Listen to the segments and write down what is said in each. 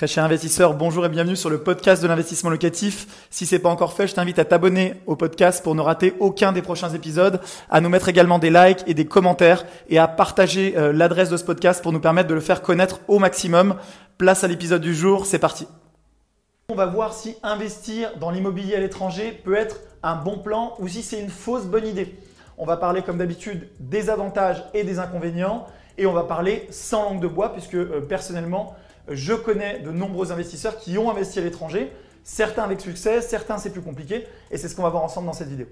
Très cher investisseur, bonjour et bienvenue sur le podcast de l'investissement locatif. Si c'est pas encore fait, je t'invite à t'abonner au podcast pour ne rater aucun des prochains épisodes, à nous mettre également des likes et des commentaires et à partager euh, l'adresse de ce podcast pour nous permettre de le faire connaître au maximum. Place à l'épisode du jour, c'est parti. On va voir si investir dans l'immobilier à l'étranger peut être un bon plan ou si c'est une fausse bonne idée. On va parler comme d'habitude des avantages et des inconvénients et on va parler sans langue de bois puisque euh, personnellement, je connais de nombreux investisseurs qui ont investi à l'étranger, certains avec succès, certains c'est plus compliqué, et c'est ce qu'on va voir ensemble dans cette vidéo.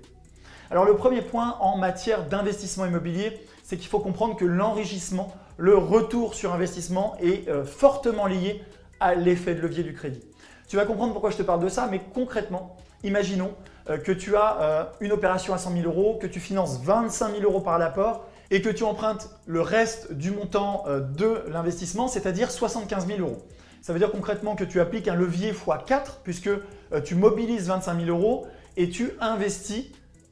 Alors le premier point en matière d'investissement immobilier, c'est qu'il faut comprendre que l'enrichissement, le retour sur investissement est euh, fortement lié à l'effet de levier du crédit. Tu vas comprendre pourquoi je te parle de ça, mais concrètement, imaginons euh, que tu as euh, une opération à 100 000 euros, que tu finances 25 000 euros par l'apport et que tu empruntes le reste du montant euh, de l'investissement, c'est-à-dire 75 000 euros. Ça veut dire concrètement que tu appliques un levier x4 puisque euh, tu mobilises 25 000 euros et tu investis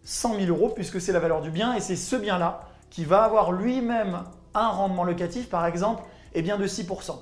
100 000 euros puisque c'est la valeur du bien et c'est ce bien-là qui va avoir lui-même un rendement locatif par exemple eh bien de 6%.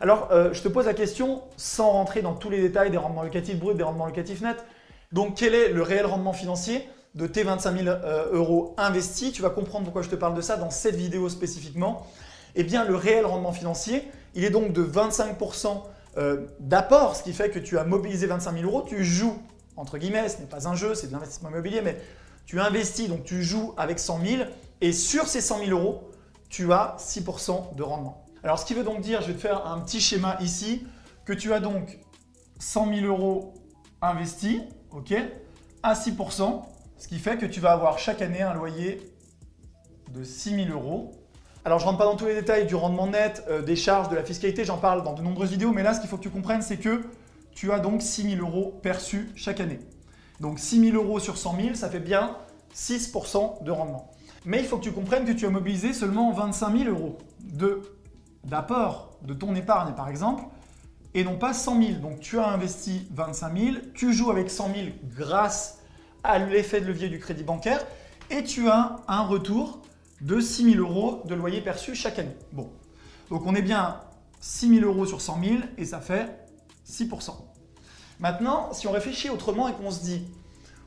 Alors euh, je te pose la question sans rentrer dans tous les détails des rendements locatifs bruts, des rendements locatifs nets. Donc quel est le réel rendement financier? De tes 25 000 euh, euros investis, tu vas comprendre pourquoi je te parle de ça dans cette vidéo spécifiquement, eh bien le réel rendement financier, il est donc de 25% euh, d'apport, ce qui fait que tu as mobilisé 25 000 euros, tu joues, entre guillemets, ce n'est pas un jeu, c'est de l'investissement immobilier, mais tu investis, donc tu joues avec 100 000, et sur ces 100 000 euros, tu as 6% de rendement. Alors ce qui veut donc dire, je vais te faire un petit schéma ici, que tu as donc 100 000 euros investis, ok, à 6%, ce qui fait que tu vas avoir chaque année un loyer de 6 000 euros. Alors je rentre pas dans tous les détails du rendement net, euh, des charges, de la fiscalité, j'en parle dans de nombreuses vidéos, mais là ce qu'il faut que tu comprennes c'est que tu as donc 6 000 euros perçus chaque année. Donc 6 000 euros sur 100 000, ça fait bien 6% de rendement. Mais il faut que tu comprennes que tu as mobilisé seulement 25 000 euros d'apport de ton épargne par exemple, et non pas 100 000. Donc tu as investi 25 000, tu joues avec 100 000 grâce à l'effet de levier du crédit bancaire et tu as un retour de 6 000 euros de loyer perçu chaque année. Bon, donc on est bien 6 000 euros sur 100 000 et ça fait 6% Maintenant, si on réfléchit autrement et qu'on se dit,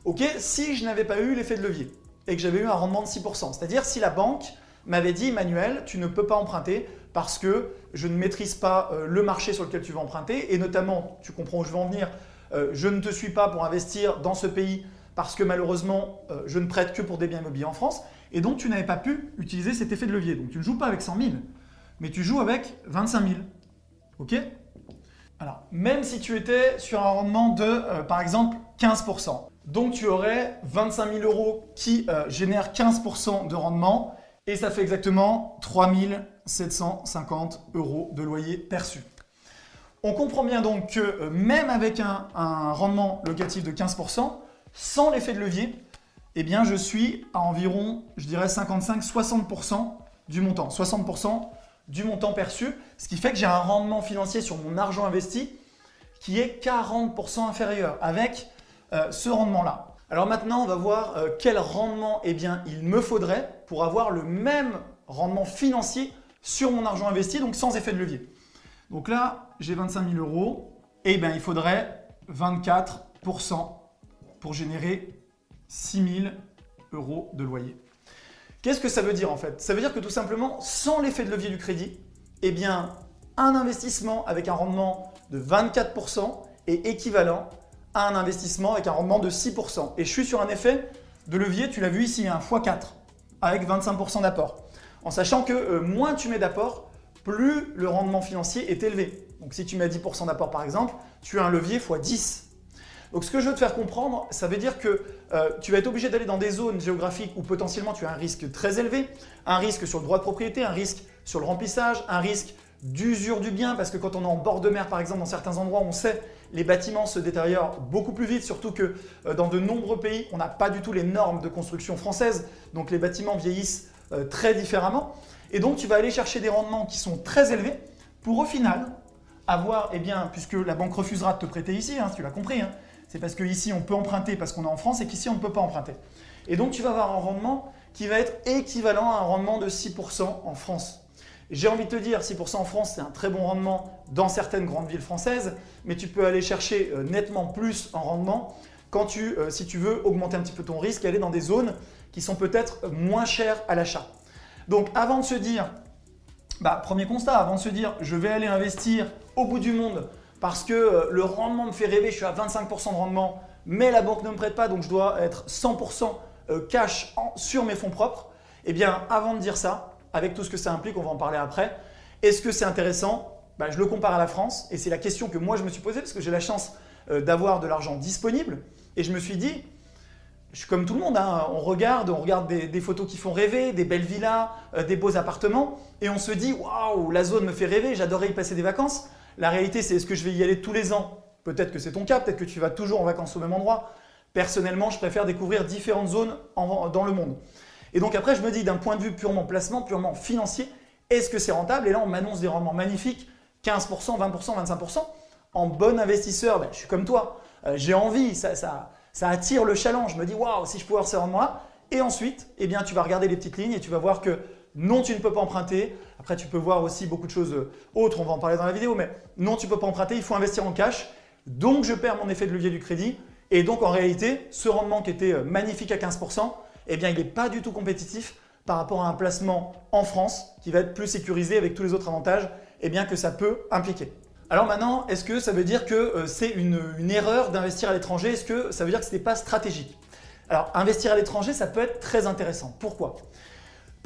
ok, si je n'avais pas eu l'effet de levier et que j'avais eu un rendement de 6% c'est-à-dire si la banque m'avait dit, Manuel, tu ne peux pas emprunter parce que je ne maîtrise pas euh, le marché sur lequel tu vas emprunter et notamment, tu comprends où je veux en venir, euh, je ne te suis pas pour investir dans ce pays parce que malheureusement, euh, je ne prête que pour des biens immobiliers en France, et donc tu n'avais pas pu utiliser cet effet de levier. Donc tu ne joues pas avec 100 000, mais tu joues avec 25 000. OK? Alors, même si tu étais sur un rendement de, euh, par exemple, 15%, donc tu aurais 25 000 euros qui euh, génèrent 15% de rendement, et ça fait exactement 3 750 euros de loyer perçu. On comprend bien donc que même avec un rendement locatif de 15%, sans l'effet de levier, eh bien, je suis à environ, je dirais 55-60% du montant. 60% du montant perçu, ce qui fait que j'ai un rendement financier sur mon argent investi qui est 40% inférieur avec euh, ce rendement-là. Alors maintenant, on va voir euh, quel rendement eh bien, il me faudrait pour avoir le même rendement financier sur mon argent investi, donc sans effet de levier. Donc là, j'ai 25 000 euros, et eh bien, il faudrait 24% pour générer 6 000 euros de loyer. Qu'est-ce que ça veut dire en fait? Ça veut dire que tout simplement, sans l'effet de levier du crédit, eh bien, un investissement avec un rendement de 24% est équivalent à un investissement avec un rendement de 6%. Et je suis sur un effet de levier, tu l'as vu ici, un x4 avec 25% d'apport. En sachant que euh, moins tu mets d'apport, plus le rendement financier est élevé. Donc si tu mets 10% d'apport par exemple, tu as un levier x 10. Donc ce que je veux te faire comprendre, ça veut dire que euh, tu vas être obligé d'aller dans des zones géographiques où potentiellement tu as un risque très élevé, un risque sur le droit de propriété, un risque sur le remplissage, un risque d'usure du bien, parce que quand on est en bord de mer par exemple, dans certains endroits, on sait les bâtiments se détériorent beaucoup plus vite, surtout que euh, dans de nombreux pays, on n'a pas du tout les normes de construction françaises, donc les bâtiments vieillissent euh, très différemment. Et donc tu vas aller chercher des rendements qui sont très élevés pour au final avoir, eh bien, puisque la banque refusera de te prêter ici, hein, tu l'as compris, hein, c'est parce qu'ici on peut emprunter parce qu'on est en France et qu'ici on ne peut pas emprunter. Et donc tu vas avoir un rendement qui va être équivalent à un rendement de 6% en France. J'ai envie de te dire, 6% en France, c'est un très bon rendement dans certaines grandes villes françaises, mais tu peux aller chercher euh, nettement plus en rendement quand tu, euh, si tu veux augmenter un petit peu ton risque et aller dans des zones qui sont peut-être moins chères à l'achat. Donc avant de se dire, bah, premier constat, avant de se dire je vais aller investir au bout du monde parce que euh, le rendement me fait rêver, je suis à 25% de rendement, mais la banque ne me prête pas, donc je dois être 100% cash sur mes fonds propres, eh bien avant de dire ça, avec tout ce que ça implique, on va en parler après. Est-ce que c'est intéressant? Bah, Je le compare à la France et c'est la question que moi je me suis posée parce que j'ai la chance euh, d'avoir de l'argent disponible et je me suis dit, je suis comme tout le monde, hein, on regarde, on regarde des, photos qui font rêver, des belles villas, euh, des beaux appartements et on se dit, waouh, la zone me fait rêver, j'adorerais y passer des vacances. La réalité, c'est est-ce que je vais y aller tous les ans? Peut-être que c'est ton cas, peut-être que tu vas toujours en vacances au même endroit. Personnellement, je préfère découvrir différentes zones dans le monde. Et donc après, je me dis d'un point de vue purement placement, purement financier, est-ce que c'est rentable? Et là, on m'annonce des rendements magnifiques, 15%, 20%, 25%. En bon investisseur, ben, je suis comme toi, euh, j'ai envie, ça, ça, attire le challenge. Je me dis, waouh, si je pouvais avoir ces rendements-là. Et ensuite, eh bien, tu vas regarder les petites lignes et tu vas voir que non, tu ne peux pas emprunter. Après, tu peux voir aussi beaucoup de choses euh, autres, on va en parler dans la vidéo, mais non, tu ne peux pas emprunter, il faut investir en cash. Donc, je perds mon effet de levier du crédit. Et donc, en réalité, ce rendement qui était euh, magnifique à 15%, eh bien, il n'est pas du tout compétitif par rapport à un placement en France qui va être plus sécurisé avec tous les autres avantages eh bien, que ça peut impliquer. Alors maintenant, est-ce que ça veut dire que euh, c'est une, erreur d'investir à l'étranger? Est-ce que ça veut dire que ce n'est pas stratégique? Alors, investir à l'étranger, ça peut être très intéressant. Pourquoi?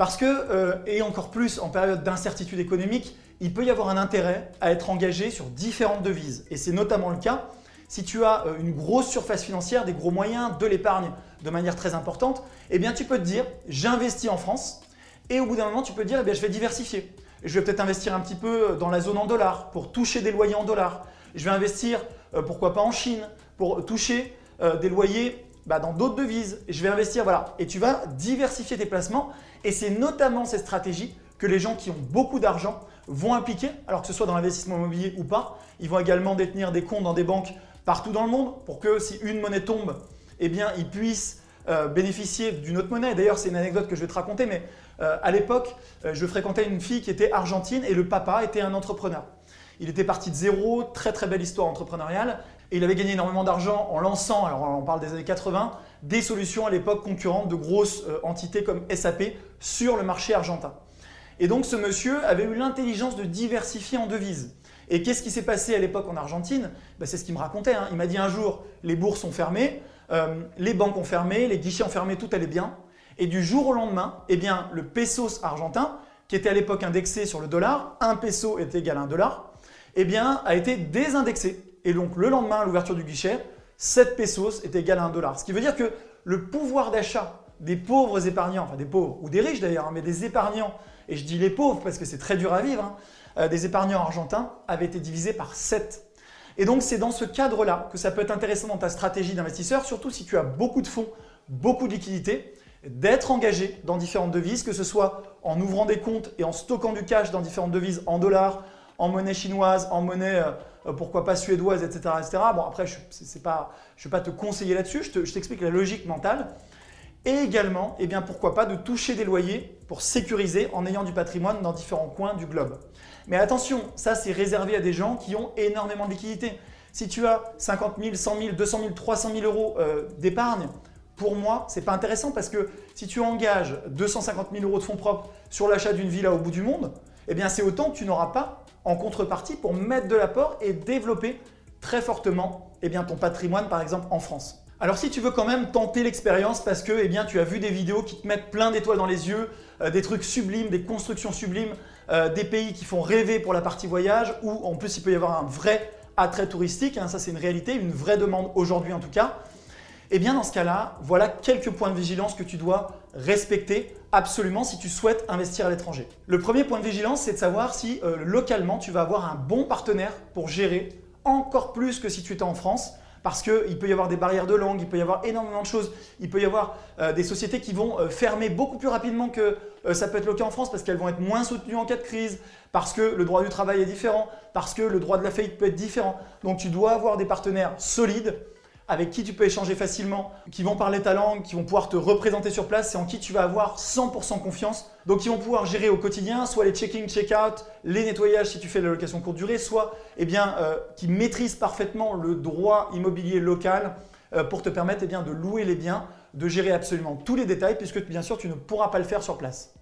Parce que, euh, et encore plus en période d'incertitude économique, il peut y avoir un intérêt à être engagé sur différentes devises. Et c'est notamment le cas si tu as euh, une grosse surface financière, des gros moyens, de l'épargne de manière très importante, eh bien tu peux te dire j'investis en France et au bout d'un moment tu peux dire eh je vais diversifier. Je vais peut-être investir un petit peu dans la zone en dollars pour toucher des loyers en dollars. Je vais investir euh, pourquoi pas en Chine pour toucher euh, des loyers bah, dans d'autres devises. Je vais investir voilà et tu vas diversifier tes placements et c'est notamment cette stratégie que les gens qui ont beaucoup d'argent vont appliquer, alors que ce soit dans l'investissement immobilier ou pas. Ils vont également détenir des comptes dans des banques partout dans le monde pour que si une monnaie tombe, eh bien, ils puissent euh, bénéficier d'une autre monnaie. D'ailleurs, c'est une anecdote que je vais te raconter, mais euh, à l'époque, euh, je fréquentais une fille qui était argentine et le papa était un entrepreneur. Il était parti de zéro, très très belle histoire entrepreneuriale, et il avait gagné énormément d'argent en lançant, alors on parle des années 80, des solutions à l'époque concurrentes de grosses entités comme SAP sur le marché argentin. Et donc ce monsieur avait eu l'intelligence de diversifier en devises. Et qu'est-ce qui s'est passé à l'époque en Argentine? Ben, C'est ce qu'il me racontait. Hein. Il m'a dit un jour, les bourses sont fermées, euh, les banques ont fermé, les guichets ont fermé, tout allait bien. Et du jour au lendemain, eh bien, le pesos argentin, qui était à l'époque indexé sur le dollar, un peso est égal à un dollar, eh bien, a été désindexé. Et donc le lendemain, à l'ouverture du guichet, 7 pesos est égal à un dollar. Ce qui veut dire que le pouvoir d'achat des pauvres épargnants, enfin des pauvres ou des riches d'ailleurs, hein, mais des épargnants, et je dis les pauvres parce que c'est très dur à vivre, hein, euh, des épargnants argentins avait été divisé par 7. Et donc c'est dans ce cadre-là que ça peut être intéressant dans ta stratégie d'investisseur, surtout si tu as beaucoup de fonds, beaucoup de liquidités, d'être engagé dans différentes devises, que ce soit en ouvrant des comptes et en stockant du cash dans différentes devises, en dollars, en monnaie chinoise, en monnaie, euh, euh, pourquoi pas suédoise, etc. etc. Bon, après, je ne vais pas te conseiller là-dessus, je t'explique la logique mentale. Et également, eh bien, pourquoi pas de toucher des loyers pour sécuriser en ayant du patrimoine dans différents coins du globe. Mais attention, ça c'est réservé à des gens qui ont énormément de liquidités. Si tu as 50 000, 100 000, 200 000, 300 000 euros euh, d'épargne, pour moi, c'est pas intéressant parce que si tu engages 250 000 euros de fonds propres sur l'achat d'une villa au bout du monde, eh bien c'est autant que tu n'auras pas en contrepartie pour mettre de l'apport et développer très fortement eh bien, ton patrimoine, par exemple en France. Alors si tu veux quand même tenter l'expérience parce que eh tu as vu des vidéos qui te mettent plein d'étoiles dans les yeux, euh, des trucs sublimes, des constructions sublimes, euh, des pays qui font rêver pour la partie voyage, ou en plus il peut y avoir un vrai attrait touristique, hein, ça c'est une réalité, une vraie demande aujourd'hui en tout cas, eh bien dans ce cas-là, voilà quelques points de vigilance que tu dois respecter absolument si tu souhaites investir à l'étranger. Le premier point de vigilance, c'est de savoir si euh, localement tu vas avoir un bon partenaire pour gérer encore plus que si tu étais en France parce qu'il peut y avoir des barrières de langue, il peut y avoir énormément de choses, il peut y avoir euh, des sociétés qui vont euh, fermer beaucoup plus rapidement que ça peut être le cas en France parce qu'elles vont être moins soutenues en cas de crise, parce que le droit du travail est différent, parce que le droit de la faillite peut être différent. Donc tu dois avoir des partenaires solides avec qui tu peux échanger facilement, qui vont parler ta langue, qui vont pouvoir te représenter sur place, c'est en qui tu vas avoir 100% confiance. Donc, ils vont pouvoir gérer au quotidien soit les check-in, check-out, les nettoyages si tu fais la location courte durée, soit eh bien, euh, qui maîtrisent parfaitement le droit immobilier local euh, pour te permettre eh bien, de louer les biens, de gérer absolument tous les détails, puisque bien sûr, tu ne pourras pas le faire sur place.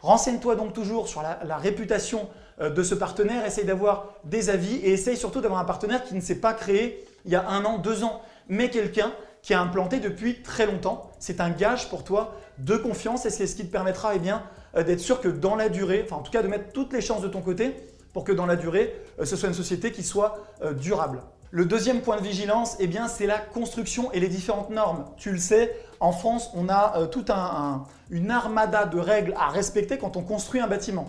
Renseigne-toi donc toujours sur la, la réputation euh, de ce partenaire, essaye d'avoir des avis et essaye surtout d'avoir un partenaire qui ne s'est pas créé il y a un an, deux ans mais quelqu'un qui a implanté depuis très longtemps. C'est un gage pour toi de confiance et c'est ce qui te permettra eh euh, d'être sûr que dans la durée, enfin en tout cas de mettre toutes les chances de ton côté pour que dans la durée, euh, ce soit une société qui soit euh, durable. Le deuxième point de vigilance, eh bien, c'est la construction et les différentes normes. Tu le sais, en France, on a toute une armada de règles à respecter quand on construit un bâtiment.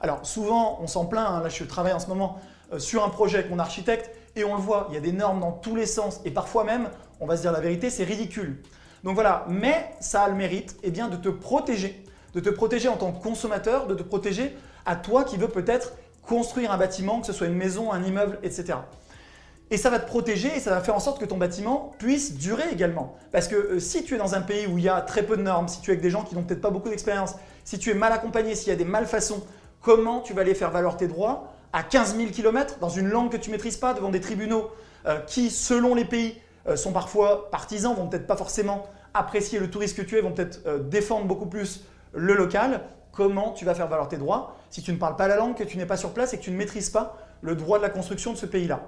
Alors souvent, on s'en plaint, hein. là je travaille en ce moment sur un projet avec mon architecte, et on le voit, il y a des normes dans tous les sens. Et parfois même, on va se dire la vérité, c'est ridicule. Donc voilà, mais ça a le mérite eh bien, de te protéger. De te protéger en tant que consommateur, de te protéger à toi qui veux peut-être construire un bâtiment, que ce soit une maison, un immeuble, etc. Et ça va te protéger et ça va faire en sorte que ton bâtiment puisse durer également. Parce que euh, si tu es dans un pays où il y a très peu de normes, si tu es avec des gens qui n'ont peut-être pas beaucoup d'expérience, si tu es mal accompagné, s'il y a des malfaçons, comment tu vas aller faire valoir tes droits à 15 000 km dans une langue que tu maîtrises pas devant des tribunaux euh, qui, selon les pays, euh, sont parfois partisans, vont peut-être pas forcément apprécier le touriste que tu es, vont peut-être euh, défendre beaucoup plus le local. Comment tu vas faire valoir tes droits si tu ne parles pas la langue, que tu n'es pas sur place et que tu ne maîtrises pas le droit de la construction de ce pays-là?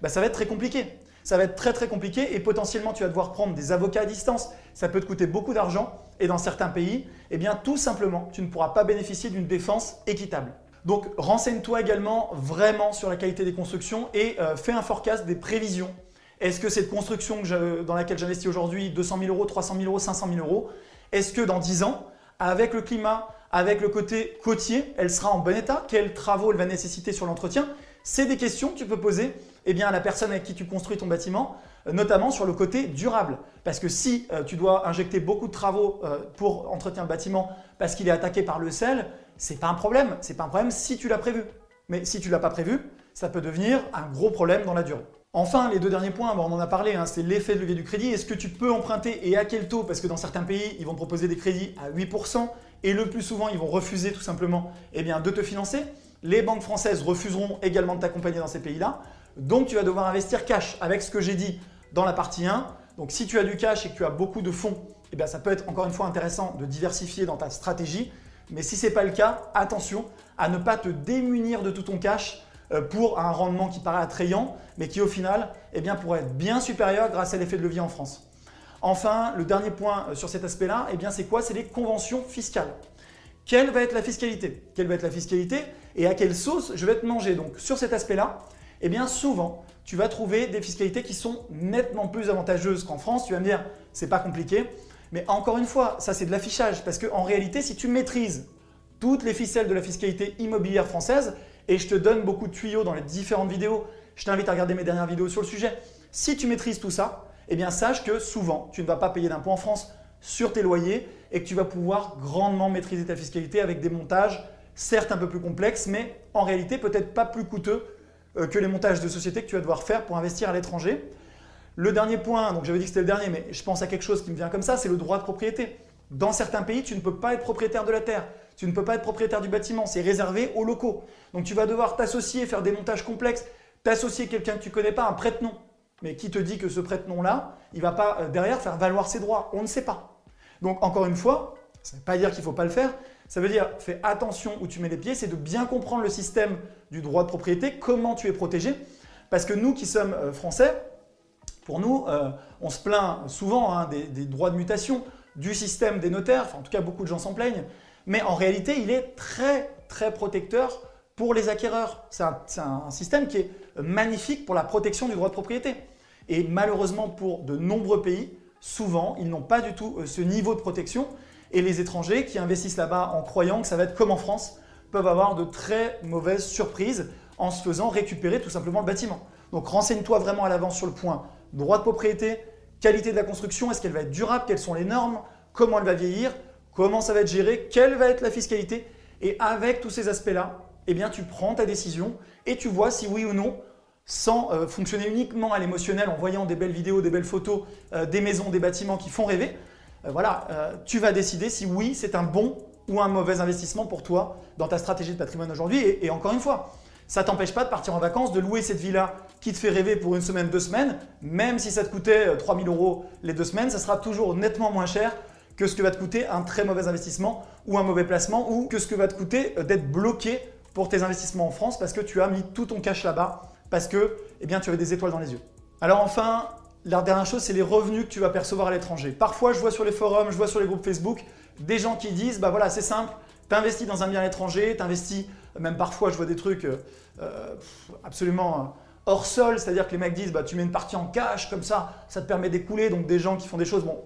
Bah, Ça va être très compliqué. Ça va être très très compliqué et potentiellement tu vas devoir prendre des avocats à distance. Ça peut te coûter beaucoup d'argent et dans certains pays, eh bien tout simplement, tu ne pourras pas bénéficier d'une défense équitable. Donc renseigne-toi également vraiment sur la qualité des constructions et euh, fais un forecast des prévisions. Est-ce que cette construction dans laquelle j'investis aujourd'hui, 200 000 euros, 300 000 euros, 500 000 euros, est-ce que dans 10 ans, avec le climat, avec le côté côtier, elle sera en bon état? Quels travaux elle va nécessiter sur l'entretien? C'est des questions que tu peux poser eh bien, à la personne avec qui tu construis ton bâtiment, euh, notamment sur le côté durable. Parce que si euh, tu dois injecter beaucoup de travaux pour entretenir le bâtiment parce qu'il est attaqué par le sel, c'est pas un problème. C'est pas un problème si tu l'as prévu. Mais si tu l'as pas prévu, ça peut devenir un gros problème dans la durée. Enfin, les deux derniers points, on en a parlé, hein, c'est l'effet de levier du crédit. Est-ce que tu peux emprunter et à quel taux? Parce que dans certains pays, ils vont proposer des crédits à 8% et le plus souvent, ils vont refuser tout simplement eh bien, de te financer. Les banques françaises refuseront également de t'accompagner dans ces pays-là. Donc, tu vas devoir investir cash avec ce que j'ai dit dans la partie 1. Donc, si tu as du cash et que tu as beaucoup de fonds, eh bien, ça peut être encore une fois intéressant de diversifier dans ta stratégie. Mais si ce n'est pas le cas, attention à ne pas te démunir de tout ton cash euh, pour un rendement qui paraît attrayant, mais qui au final eh bien, pourrait être bien supérieur grâce à l'effet de levier en France. Enfin, le dernier point euh, sur cet aspect-là, eh c'est quoi? C'est les conventions fiscales. Quelle va être la fiscalité? Quelle va être la fiscalité? Et à quelle sauce je vais te manger? Donc sur cet aspect-là, eh bien souvent, tu vas trouver des fiscalités qui sont nettement plus avantageuses qu'en France. Tu vas me dire, c'est pas compliqué. Mais encore une fois, ça c'est de l'affichage parce qu'en réalité, si tu maîtrises toutes les ficelles de la fiscalité immobilière française, et je te donne beaucoup de tuyaux dans les différentes vidéos, je t'invite à regarder mes dernières vidéos sur le sujet. Si tu maîtrises tout ça, eh bien sache que souvent, tu ne vas pas payer d'impôts en France sur tes loyers et que tu vas pouvoir grandement maîtriser ta fiscalité avec des montages certes un peu plus complexes, mais en réalité peut-être pas plus coûteux euh, que les montages de société que tu vas devoir faire pour investir à l'étranger. Le dernier point, donc j'avais dit que c'était le dernier, mais je pense à quelque chose qui me vient comme ça, c'est le droit de propriété. Dans certains pays, tu ne peux pas être propriétaire de la terre, tu ne peux pas être propriétaire du bâtiment, c'est réservé aux locaux. Donc tu vas devoir t'associer, faire des montages complexes, t'associer quelqu'un que tu connais pas, un prête-nom. Mais qui te dit que ce prête-nom-là, il va pas euh, derrière faire valoir ses droits? On ne sait pas. Donc encore une fois, ça ne veut pas dire qu'il ne faut pas le faire, ça veut dire fais attention où tu mets les pieds, c'est de bien comprendre le système du droit de propriété, comment tu es protégé. Parce que nous qui sommes euh, français, pour nous, euh, on se plaint souvent hein, des, droits de mutation, du système des notaires, enfin, en tout cas beaucoup de gens s'en plaignent, mais en réalité, il est très très protecteur pour les acquéreurs. C'est un, système qui est magnifique pour la protection du droit de propriété. Et malheureusement, pour de nombreux pays, souvent, ils n'ont pas du tout euh, ce niveau de protection. Et les étrangers qui investissent là-bas en croyant que ça va être comme en France, peuvent avoir de très mauvaises surprises en se faisant récupérer tout simplement le bâtiment. Donc renseigne-toi vraiment à l'avance sur le point droit de propriété, qualité de la construction, est-ce qu'elle va être durable, quelles sont les normes, comment elle va vieillir, comment ça va être géré, quelle va être la fiscalité. Et avec tous ces aspects-là, eh bien, tu prends ta décision et tu vois si oui ou non sans euh, fonctionner uniquement à l'émotionnel en voyant des belles vidéos, des belles photos, euh, des maisons, des bâtiments qui font rêver, euh, voilà, tu vas décider si oui, c'est un bon ou un mauvais investissement pour toi dans ta stratégie de patrimoine aujourd'hui. Et, encore une fois, ça t'empêche pas de partir en vacances, de louer cette villa qui te fait rêver pour une semaine, deux semaines, même si ça te coûtait 3000 euros les deux semaines, ça sera toujours nettement moins cher que ce que va te coûter un très mauvais investissement ou un mauvais placement ou que ce que va te coûter d'être bloqué pour tes investissements en France parce que tu as mis tout ton cash là-bas parce que eh bien, tu avais des étoiles dans les yeux. Alors enfin, la dernière chose, c'est les revenus que tu vas percevoir à l'étranger. Parfois, je vois sur les forums, je vois sur les groupes Facebook des gens qui disent, bah voilà, c'est simple, tu investis dans un bien à l'étranger, tu investis, même parfois, je vois des trucs euh, euh, absolument hors sol, c'est-à-dire que les mecs disent, bah tu mets une partie en cash, comme ça, ça te permet d'écouler, donc des gens qui font des choses, bon,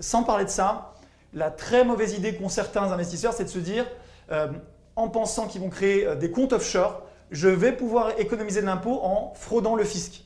sans parler de ça, la très mauvaise idée qu'ont certains investisseurs, c'est de se dire, euh, en pensant qu'ils vont créer des comptes offshore, je vais pouvoir économiser de l'impôt en fraudant le fisc.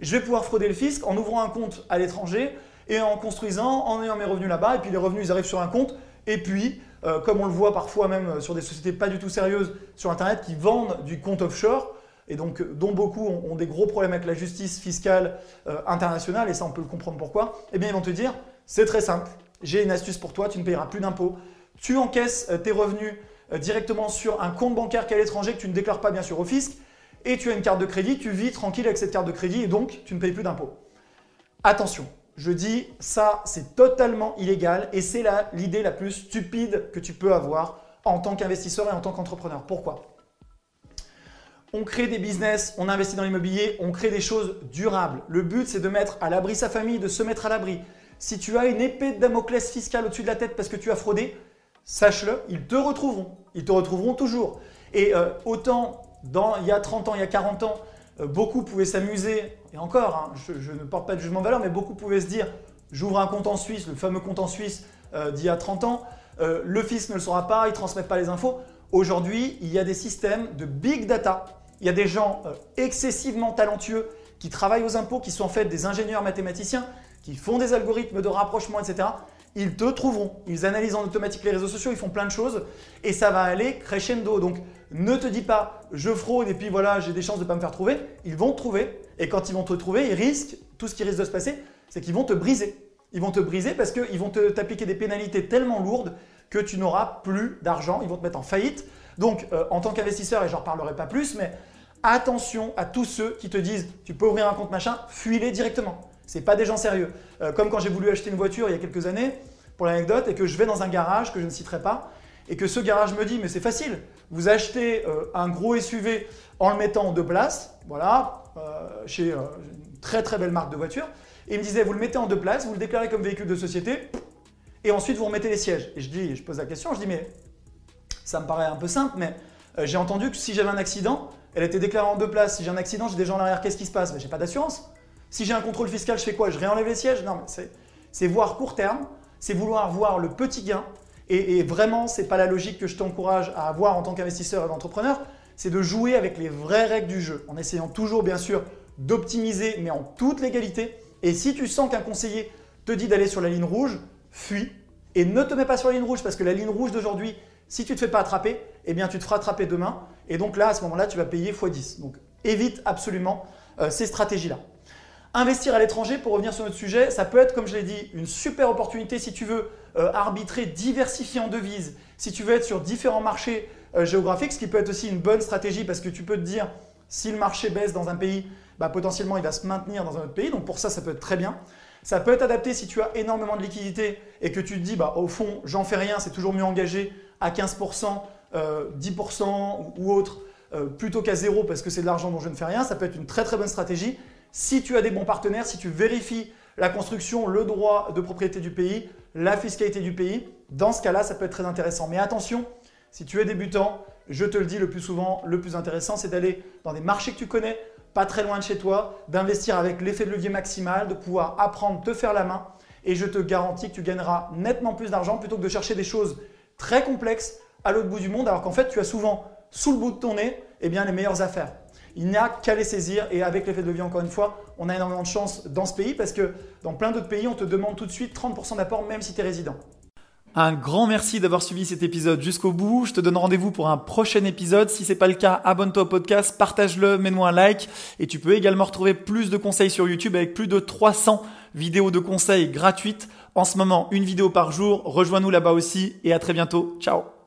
Je vais pouvoir frauder le fisc en ouvrant un compte à l'étranger et en construisant, en ayant mes revenus là-bas, et puis les revenus ils arrivent sur un compte, et puis, euh, comme on le voit parfois même sur des sociétés pas du tout sérieuses sur Internet qui vendent du compte offshore, et donc dont beaucoup ont, des gros problèmes avec la justice fiscale euh, internationale, et ça on peut le comprendre pourquoi, eh bien ils vont te dire, c'est très simple, j'ai une astuce pour toi, tu ne payeras plus d'impôts, tu encaisses euh, tes revenus euh, directement sur un compte bancaire qui est à l'étranger que tu ne déclares pas bien sûr au fisc, et tu as une carte de crédit, tu vis tranquille avec cette carte de crédit et donc tu ne payes plus d'impôts. Attention, je dis ça c'est totalement illégal et c'est l'idée la plus stupide que tu peux avoir en tant qu'investisseur et en tant qu'entrepreneur. Pourquoi? On crée des business, on investit dans l'immobilier, on crée des choses durables. Le but, c'est de mettre à l'abri sa famille, de se mettre à l'abri. Si tu as une épée de Damoclès fiscale au-dessus de la tête parce que tu as fraudé, sache-le, ils te retrouveront. Ils te retrouveront toujours. Et euh, autant il y a 30 ans, il y a 40 ans, beaucoup pouvaient s'amuser, et encore, hein, je, ne porte pas de jugement de valeur, mais beaucoup pouvaient se dire, j'ouvre un compte en Suisse, le fameux compte en Suisse euh, d'il y a 30 ans, le fils ne le saura pas, ils ne transmettent pas les infos. Aujourd'hui, il y a des systèmes de big data. Il y a des gens excessivement talentueux qui travaillent aux impôts, qui sont en fait des ingénieurs mathématiciens, qui font des algorithmes de rapprochement, etc ils te trouveront. Ils analysent en automatique les réseaux sociaux, ils font plein de choses et ça va aller crescendo. Donc ne te dis pas je fraude et puis voilà, j'ai des chances de ne pas me faire trouver. Ils vont te trouver et quand ils vont te trouver, ils risquent, tout ce qui risque de se passer, c'est qu'ils vont te briser. Ils vont te briser parce qu'ils vont t'appliquer des pénalités tellement lourdes que tu n'auras plus d'argent, ils vont te mettre en faillite. Donc euh, en tant qu'investisseur, et j'en reparlerai pas plus, mais attention à tous ceux qui te disent tu peux ouvrir un compte machin, fuis-les directement. C'est pas des gens sérieux. Euh, comme quand j'ai voulu acheter une voiture il y a quelques années, pour l'anecdote, et que je vais dans un garage que je ne citerai pas, et que ce garage me dit mais c'est facile, vous achetez euh, un gros SUV en le mettant en deux places, voilà, euh, chez une très très belle marque de voiture, et il me disait vous le mettez en deux places, vous le déclarez comme véhicule de société, et ensuite vous remettez les sièges. Et je dis, je pose la question, je dis mais ça me paraît un peu simple, mais j'ai entendu que si j'avais un accident, elle était déclarée en deux places. Si j'ai un accident, j'ai des gens en arrière, qu'est-ce qui se passe? Mais j'ai pas d'assurance. Si j'ai un contrôle fiscal, je fais quoi? Je réenlève les sièges? Non, mais c'est voir court terme, c'est vouloir voir le petit gain. Et, vraiment, ce n'est pas la logique que je t'encourage à avoir en tant qu'investisseur et entrepreneur. C'est de jouer avec les vraies règles du jeu, en essayant toujours, bien sûr, d'optimiser, mais en toute légalité. Et si tu sens qu'un conseiller te dit d'aller sur la ligne rouge, fuis et ne te mets pas sur la ligne rouge parce que la ligne rouge d'aujourd'hui, si tu ne te fais pas attraper, eh bien tu te feras attraper demain. Et donc là, à ce moment-là, tu vas payer x10. Donc évite absolument euh, ces stratégies-là. Investir à l'étranger, pour revenir sur notre sujet, ça peut être, comme je l'ai dit, une super opportunité si tu veux euh, arbitrer, diversifier en devises, si tu veux être sur différents marchés euh, géographiques, ce qui peut être aussi une bonne stratégie parce que tu peux te dire, si le marché baisse dans un pays, bah, potentiellement il va se maintenir dans un autre pays. Donc pour ça, ça peut être très bien. Ça peut être adapté si tu as énormément de liquidités et que tu te dis, bah, au fond, j'en fais rien, c'est toujours mieux engagé à 15%, 10% euh, ou autre, plutôt qu'à zéro parce que c'est de l'argent dont je ne fais rien. Ça peut être une très très bonne stratégie. Si tu as des bons partenaires, si tu vérifies la construction, le droit de propriété du pays, la fiscalité du pays, dans ce cas-là, ça peut être très intéressant. Mais attention, si tu es débutant, je te le dis le plus souvent, le plus intéressant, c'est d'aller dans des marchés que tu connais, pas très loin de chez toi, d'investir avec l'effet de levier maximal, de pouvoir apprendre, te faire la main. Et je te garantis que tu gagneras nettement plus d'argent plutôt que de chercher des choses très complexes à l'autre bout du monde, alors qu'en fait, tu as souvent sous le bout de ton nez eh bien, les meilleures affaires. Il n'y a qu'à les saisir et avec l'effet de levier, encore une fois, on a énormément de chance dans ce pays parce que dans plein d'autres pays, on te demande tout de suite 30% d'apport même si tu es résident. Un grand merci d'avoir suivi cet épisode jusqu'au bout. Je te donne rendez-vous pour un prochain épisode. Si c'est pas le cas, abonne-toi au podcast, partage-le, mets-moi un like. Et tu peux également retrouver plus de conseils sur YouTube avec plus de 300 vidéos de conseils gratuites. En ce moment, une vidéo par jour. Rejoins-nous là-bas aussi et à très bientôt. Ciao